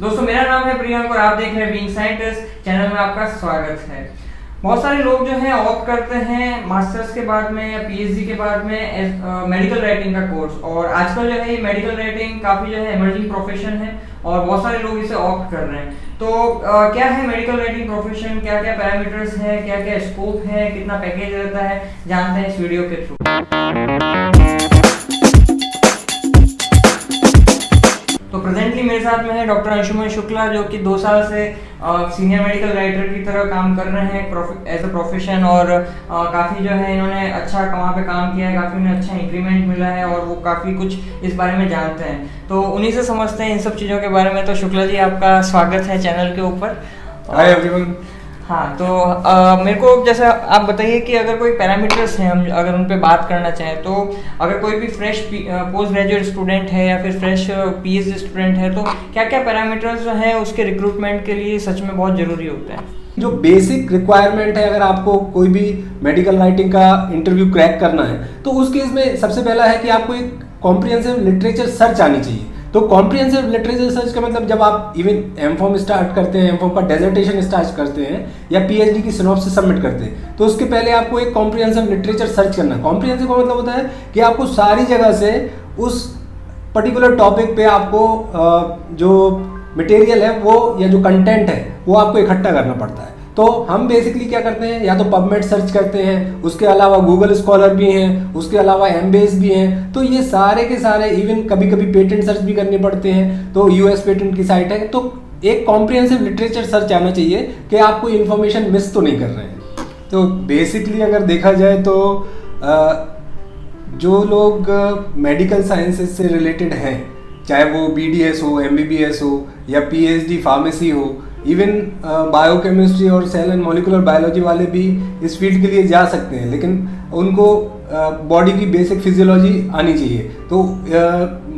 दोस्तों मेरा नाम है प्रियंक और आप देख रहे हैं साइंटिस्ट चैनल में आपका स्वागत है। बहुत सारे लोग जो हैं ऑप्ट करते हैं मास्टर्स के बाद में या पीएचडी के बाद में मेडिकल राइटिंग का कोर्स और आजकल जो है ये मेडिकल राइटिंग काफ़ी जो है इमर्जिंग प्रोफेशन है और बहुत सारे लोग इसे ऑप्ट कर रहे हैं। तो आ, क्या है मेडिकल राइटिंग प्रोफेशन क्या क्या पैरामीटर्स है? क्या क्या स्कोप है? कितना पैकेज रहता है? जानते हैं इस वीडियो के थ्रू तो प्रेजेंटली मेरे साथ में है डॉक्टर अंशुमन शुक्ला, जो कि दो साल से सीनियर मेडिकल राइटर की तरह काम कर रहे हैं एज अ प्रोफेशन और काफ़ी जो है इन्होंने अच्छा वहाँ पे काम किया है, काफ़ी उन्हें अच्छा इंक्रीमेंट मिला है और वो काफ़ी कुछ इस बारे में जानते हैं। तो उन्हीं से समझते हैं इन सब चीज़ों के बारे में। तो शुक्ला जी, आपका स्वागत है चैनल के ऊपर। हाय एवरीवन हाँ तो आ, मेरे को जैसा आप बताइए कि अगर कोई पैरामीटर्स हैं हम अगर उन पर बात करना चाहें तो अगर कोई भी फ्रेश पोस्ट ग्रेजुएट स्टूडेंट है या फिर फ्रेश पीएचडी स्टूडेंट है तो क्या क्या पैरामीटर्स हैं उसके रिक्रूटमेंट के लिए सच में बहुत ज़रूरी होते हैं? जो बेसिक रिक्वायरमेंट है अगर आपको कोई भी मेडिकल राइटिंग का इंटरव्यू क्रैक करना है तो उस केस में सबसे पहला है कि आपको एक कॉम्प्रिहेंसिव लिटरेचर सर्च आनी चाहिए। तो कॉम्प्रिहेंसिव लिटरेचर सर्च का मतलब जब आप इवन एम फॉर्म स्टार्ट करते हैं एम फॉर्म का डेजर्टेशन स्टार्ट करते हैं, या पीएचडी की सिनॉप्सिस सबमिट करते हैं तो उसके पहले आपको एक कॉम्प्रिहेंसिव लिटरेचर सर्च करना कॉम्प्रिहेंसिव का मतलब होता है कि आपको सारी जगह से उस पर्टिकुलर टॉपिक पे आपको जो मटेरियल है, वो, या जो कंटेंट है, वो आपको इकट्ठा करना पड़ता है। तो हम बेसिकली क्या करते हैं, या तो पबमेट सर्च करते हैं, उसके अलावा गूगल स्कॉलर भी हैं, उसके अलावा एम भी हैं तो ये सारे के सारे इवन कभी कभी पेटेंट सर्च भी करने पड़ते हैं तो यूएस पेटेंट की साइट है तो एक कॉम्प्रिहेंसिव लिटरेचर सर्च आना चाहिए कि आप कोई इन्फॉर्मेशन मिस तो नहीं कर रहे हैं। तो बेसिकली अगर देखा जाए तो जो लोग मेडिकल साइंसेस से रिलेटेड हैं, चाहे वो बीडीएस हो एमबीबीएस हो, या पीएचडी फार्मेसी हो इवन बायोकेमिस्ट्री और सेल एंड मोलिकुलर बायोलॉजी वाले भी इस फ़ील्ड के लिए जा सकते हैं लेकिन उनको बॉडी uh, की बेसिक फिजियोलॉजी आनी चाहिए। तो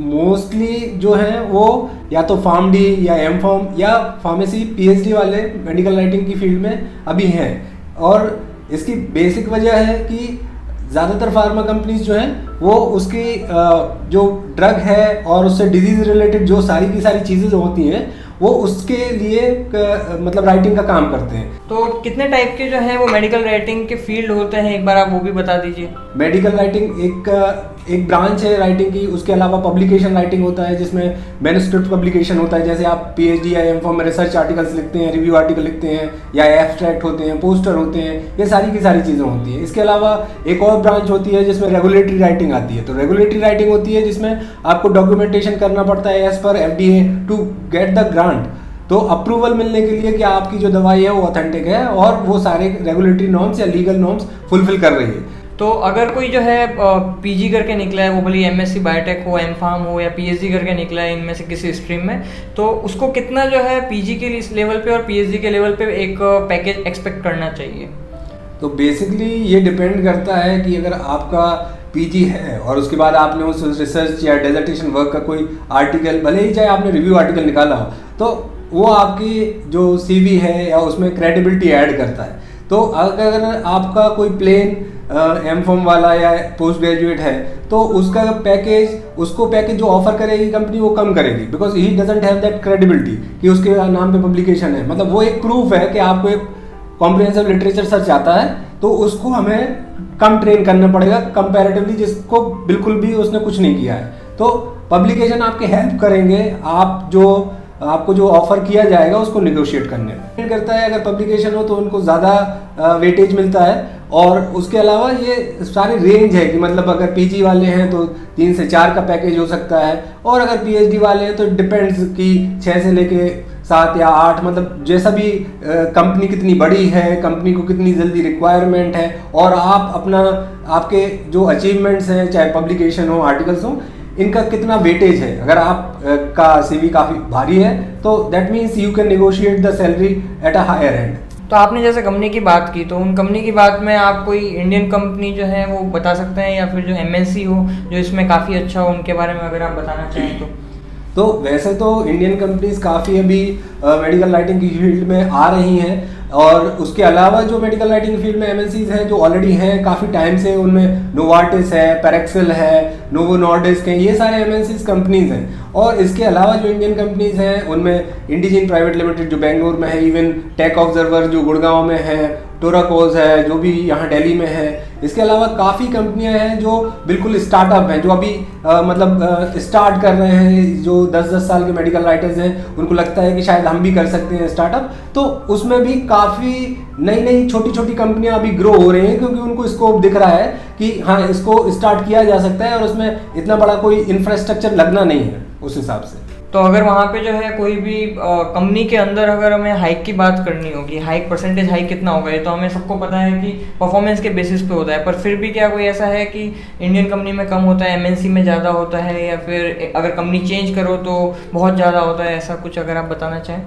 मोस्टली uh, जो हैं वो या तो फार्म डी या एम फॉर्म या फार्मेसी पीएचडी वाले मेडिकल राइटिंग की फ़ील्ड में अभी हैं। और इसकी बेसिक वजह है कि ज़्यादातर फार्मा कंपनीज़ जो हैं वो उसकी uh, जो ड्रग है और उससे डिज़ीज़ रिलेटेड जो सारी की सारी चीज़ें होती हैं वो उसके लिए मतलब राइटिंग का काम करते हैं। तो कितने टाइप के जो है वो मेडिकल राइटिंग के फ़ील्ड होते हैं? एक बार आप वो भी बता दीजिए। मेडिकल राइटिंग एक एक ब्रांच है राइटिंग की, उसके अलावा पब्लिकेशन राइटिंग होता है, जिसमें मैनुस्क्रिप्ट पब्लिकेशन होता है, जैसे आप पीएचडी या एम फॉर्म में रिसर्च आर्टिकल्स लिखते हैं रिव्यू आर्टिकल लिखते हैं, या एब्स्ट्रैक्ट होते हैं पोस्टर होते हैं, ये सारी की सारी चीज़ें होती हैं। इसके अलावा एक और ब्रांच होती है, जिसमें रेगुलेटरी राइटिंग आती है। तो रेगुलेटरी राइटिंग होती है, जिसमें आपको डॉक्यूमेंटेशन करना पड़ता है एज पर F D A to get the grant तो अप्रूवल मिलने के लिए कि आपकी जो दवाई है, वो ऑथेंटिक है, और वो सारे रेगुलेटरी नॉर्म्स या लीगल नॉर्म्स फुलफिल कर रही है। तो अगर कोई जो है पीजी करके निकला है, वो भले एमएससी बायोटेक हो एम फार्म हो या पीएचडी करके निकला है, इनमें से किसी स्ट्रीम में तो उसको कितना जो है पीजी के लेवल पे और पीएचडी के लेवल पे एक पैकेज एक्सपेक्ट करना चाहिए? तो बेसिकली ये डिपेंड करता है कि अगर आपका पीजी है और उसके बाद आपने उस रिसर्च या डेजर्टेशन वर्क का कोई आर्टिकल भले ही चाहे आपने रिव्यू आर्टिकल निकाला हो तो वो आपकी जो सीवी है या उसमें क्रेडिबिलिटी ऐड करता है। तो अगर आपका कोई प्लेन एम फॉर्म वाला या पोस्ट ग्रेजुएट है तो उसका पैकेज उसको पैकेज जो ऑफ़र करेगी कंपनी वो कम करेगी because he doesn't have that credibility कि उसके नाम पे पब्लिकेशन है। मतलब वो एक प्रूफ है कि आपको एक कॉम्प्रिहेंसिव लिटरेचर सर्च आता है तो उसको हमें कम ट्रेन करना पड़ेगा कंपैरेटिवली जिसको बिल्कुल भी उसने कुछ नहीं किया है। तो पब्लिकेशन आपके हेल्प करेंगे, आप जो आपको जो ऑफ़र किया जाएगा उसको निगोशिएट करने में। करता है अगर पब्लिकेशन हो तो उनको ज़्यादा वेटेज मिलता है। और उसके अलावा ये सारी रेंज है कि मतलब अगर पीजी वाले हैं तो तीन से चार का पैकेज हो सकता है। और अगर पीएचडी वाले हैं तो डिपेंड्स कि छः से लेके सात या आठ मतलब जैसा भी कंपनी कितनी बड़ी है कंपनी को कितनी जल्दी रिक्वायरमेंट है, और आप अपना, आपके जो अचीवमेंट्स हैं, चाहे पब्लिकेशन हो आर्टिकल्स हो इनका कितना वेटेज है? अगर आप का सीवी काफ़ी भारी है तो that means you can negotiate the salary at a higher end तो आपने जैसे कंपनी की बात की तो उन कंपनी की बात में आप कोई इंडियन कंपनी जो है वो बता सकते हैं या फिर जो एम हो जो इसमें काफ़ी अच्छा हो उनके बारे में अगर आप बताना चाहें तो। तो वैसे तो इंडियन कंपनीज़ काफ़ी अभी मेडिकल लाइटिंग की फ़ील्ड में आ रही हैं। और उसके अलावा जो मेडिकल राइटिंग फ़ील्ड में एम हैं, जो ऑलरेडी हैं, काफ़ी टाइम से उनमें नोवार्टिस है पैरेक्सल है नोवो नॉर्डिस्क हैं, ये सारे एम कंपनीज़ हैं। और इसके अलावा जो इंडियन कंपनीज़ हैं, उनमें इंडिजिन प्राइवेट लिमिटेड जो बेंगलोर में है इवन टेक ऑब्जर्वर जो गुड़गांव में है टोराकोज है जो भी यहाँ दिल्ली में है। इसके अलावा काफ़ी कंपनियाँ हैं जो बिल्कुल स्टार्टअप हैं जो अभी आ, मतलब आ, स्टार्ट कर रहे हैं जो 10-10 साल के मेडिकल राइटर्स हैं उनको लगता है कि शायद हम भी कर सकते हैं स्टार्टअप तो उसमें भी काफ़ी नई नई छोटी छोटी कंपनियाँ अभी ग्रो हो रही हैं क्योंकि उनको स्कोप दिख रहा है कि हाँ इसको स्टार्ट किया जा सकता है और उसमें इतना बड़ा कोई इंफ्रास्ट्रक्चर लगना नहीं है उस हिसाब से। तो अगर वहाँ पे जो है कोई भी कंपनी के अंदर अगर हमें हाइक की बात करनी होगी हाइक परसेंटेज हाइक कितना होगा, ये तो हमें सबको पता है कि परफॉर्मेंस के बेसिस पे होता है। पर फिर भी क्या कोई ऐसा है कि इंडियन कंपनी में कम होता है एमएनसी में ज़्यादा होता है, या फिर अगर कंपनी चेंज करो तो बहुत ज़्यादा होता है, ऐसा कुछ अगर आप बताना चाहें?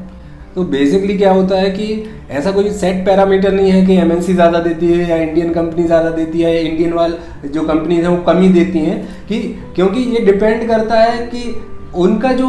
तो बेसिकली क्या होता है कि ऐसा कोई सेट पैरामीटर नहीं है कि एमएनसी ज़्यादा देती है या इंडियन कंपनी ज़्यादा देती है, या इंडियन वाल जो कंपनीज़ हैं वो कम ही देती हैं। कि, क्योंकि ये डिपेंड करता है कि उनका जो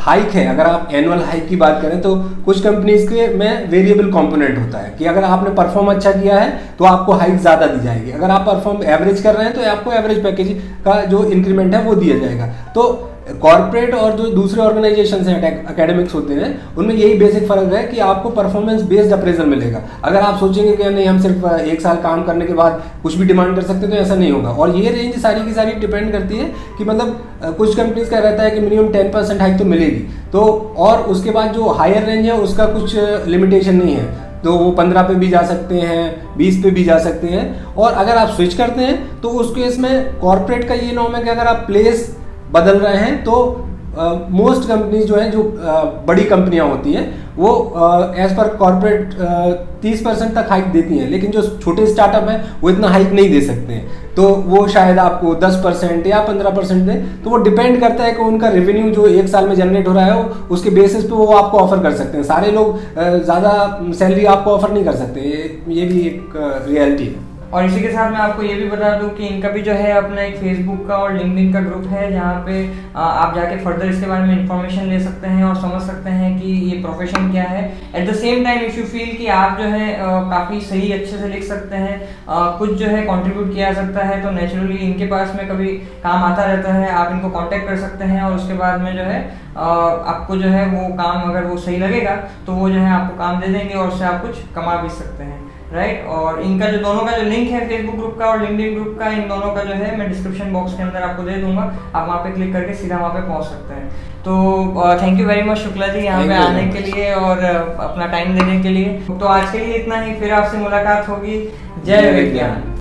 हाइक है, अगर आप एनुअल हाइक की बात करें तो कुछ कंपनीज़ के में वेरिएबल कंपोनेंट होता है कि अगर आपने परफॉर्म अच्छा किया है तो आपको हाइक ज़्यादा दी जाएगी। अगर आप परफॉर्म एवरेज कर रहे हैं तो आपको एवरेज पैकेज का जो इंक्रीमेंट है, वो दिया जाएगा। तो कॉर्पोरेट और जो दूसरे ऑर्गेनाइजेशन हैं अकेडमिक्स होते हैं, उनमें यही बेसिक फ़र्क है कि आपको परफॉर्मेंस बेस्ड अप्रेजल मिलेगा। अगर आप सोचेंगे कि नहीं, हम सिर्फ़ एक साल काम करने के बाद कुछ भी डिमांड कर सकते हैं तो ऐसा नहीं होगा। और ये रेंज सारी की सारी डिपेंड करती है कि मतलब कुछ कंपनीज़ का रहता है कि मिनिमम टेन परसेंट हाइक तो मिलेगी। तो और उसके बाद जो हायर रेंज है, उसका कुछ लिमिटेशन नहीं है। तो वो पंद्रह पे भी जा सकते हैं, बीस पे भी जा सकते हैं। और अगर आप स्विच करते हैं तो उस केस में कॉर्पोरेट का ये नॉम है कि अगर आप प्लेस बदल रहे हैं तो मोस्ट uh, कंपनीज़ जो हैं जो uh, बड़ी कंपनियाँ होती हैं वो एज पर कॉरपोरेट तीस परसेंट तक हाइक देती हैं लेकिन जो छोटे स्टार्टअप हैं वो इतना हाइक नहीं दे सकते हैं। तो वो शायद आपको दस परसेंट या पंद्रह परसेंट दें तो वो डिपेंड करता है कि उनका रेवेन्यू जो एक साल में जनरेट हो रहा है उसके बेसिस पे वो आपको ऑफ़र कर सकते हैं। सारे लोग ज़्यादा सैलरी आपको ऑफ़र नहीं कर सकते ये भी एक रियलिटी है। और इसी के साथ मैं आपको ये भी बता दूँ कि इनका भी जो है अपना एक फेसबुक का और लिंकडिन का ग्रुप है, जहाँ पे आप जाके फर्दर इसके बारे में इंफॉर्मेशन ले सकते हैं और समझ सकते हैं कि ये प्रोफेशन क्या है। At the same time if you feel कि आप जो है काफ़ी सही अच्छे से लिख सकते हैं कुछ जो है कॉन्ट्रीब्यूट किया जा सकता है तो नेचुरली इनके पास में कभी काम आता रहता है, आप इनको कॉन्टेक्ट कर सकते हैं और उसके बाद में जो है आपको जो है वो काम अगर वो सही लगेगा तो वो जो है आपको काम दे देंगे और उससे आप कुछ कमा भी सकते हैं। राइट और इनका जो दोनों का जो लिंक है फेसबुक ग्रुप का और लिंक्डइन ग्रुप का इन दोनों का जो है मैं डिस्क्रिप्शन बॉक्स के अंदर आपको दे दूँगा। आप वहाँ पे क्लिक करके सीधा वहाँ पे पहुँच सकते हैं। तो thank you very much Shukla ji यहाँ पे आने के लिए और अपना टाइम देने के लिए। तो आज के लिए इतना ही। फिर आपसे मुलाकात होगी। जय विज्ञान।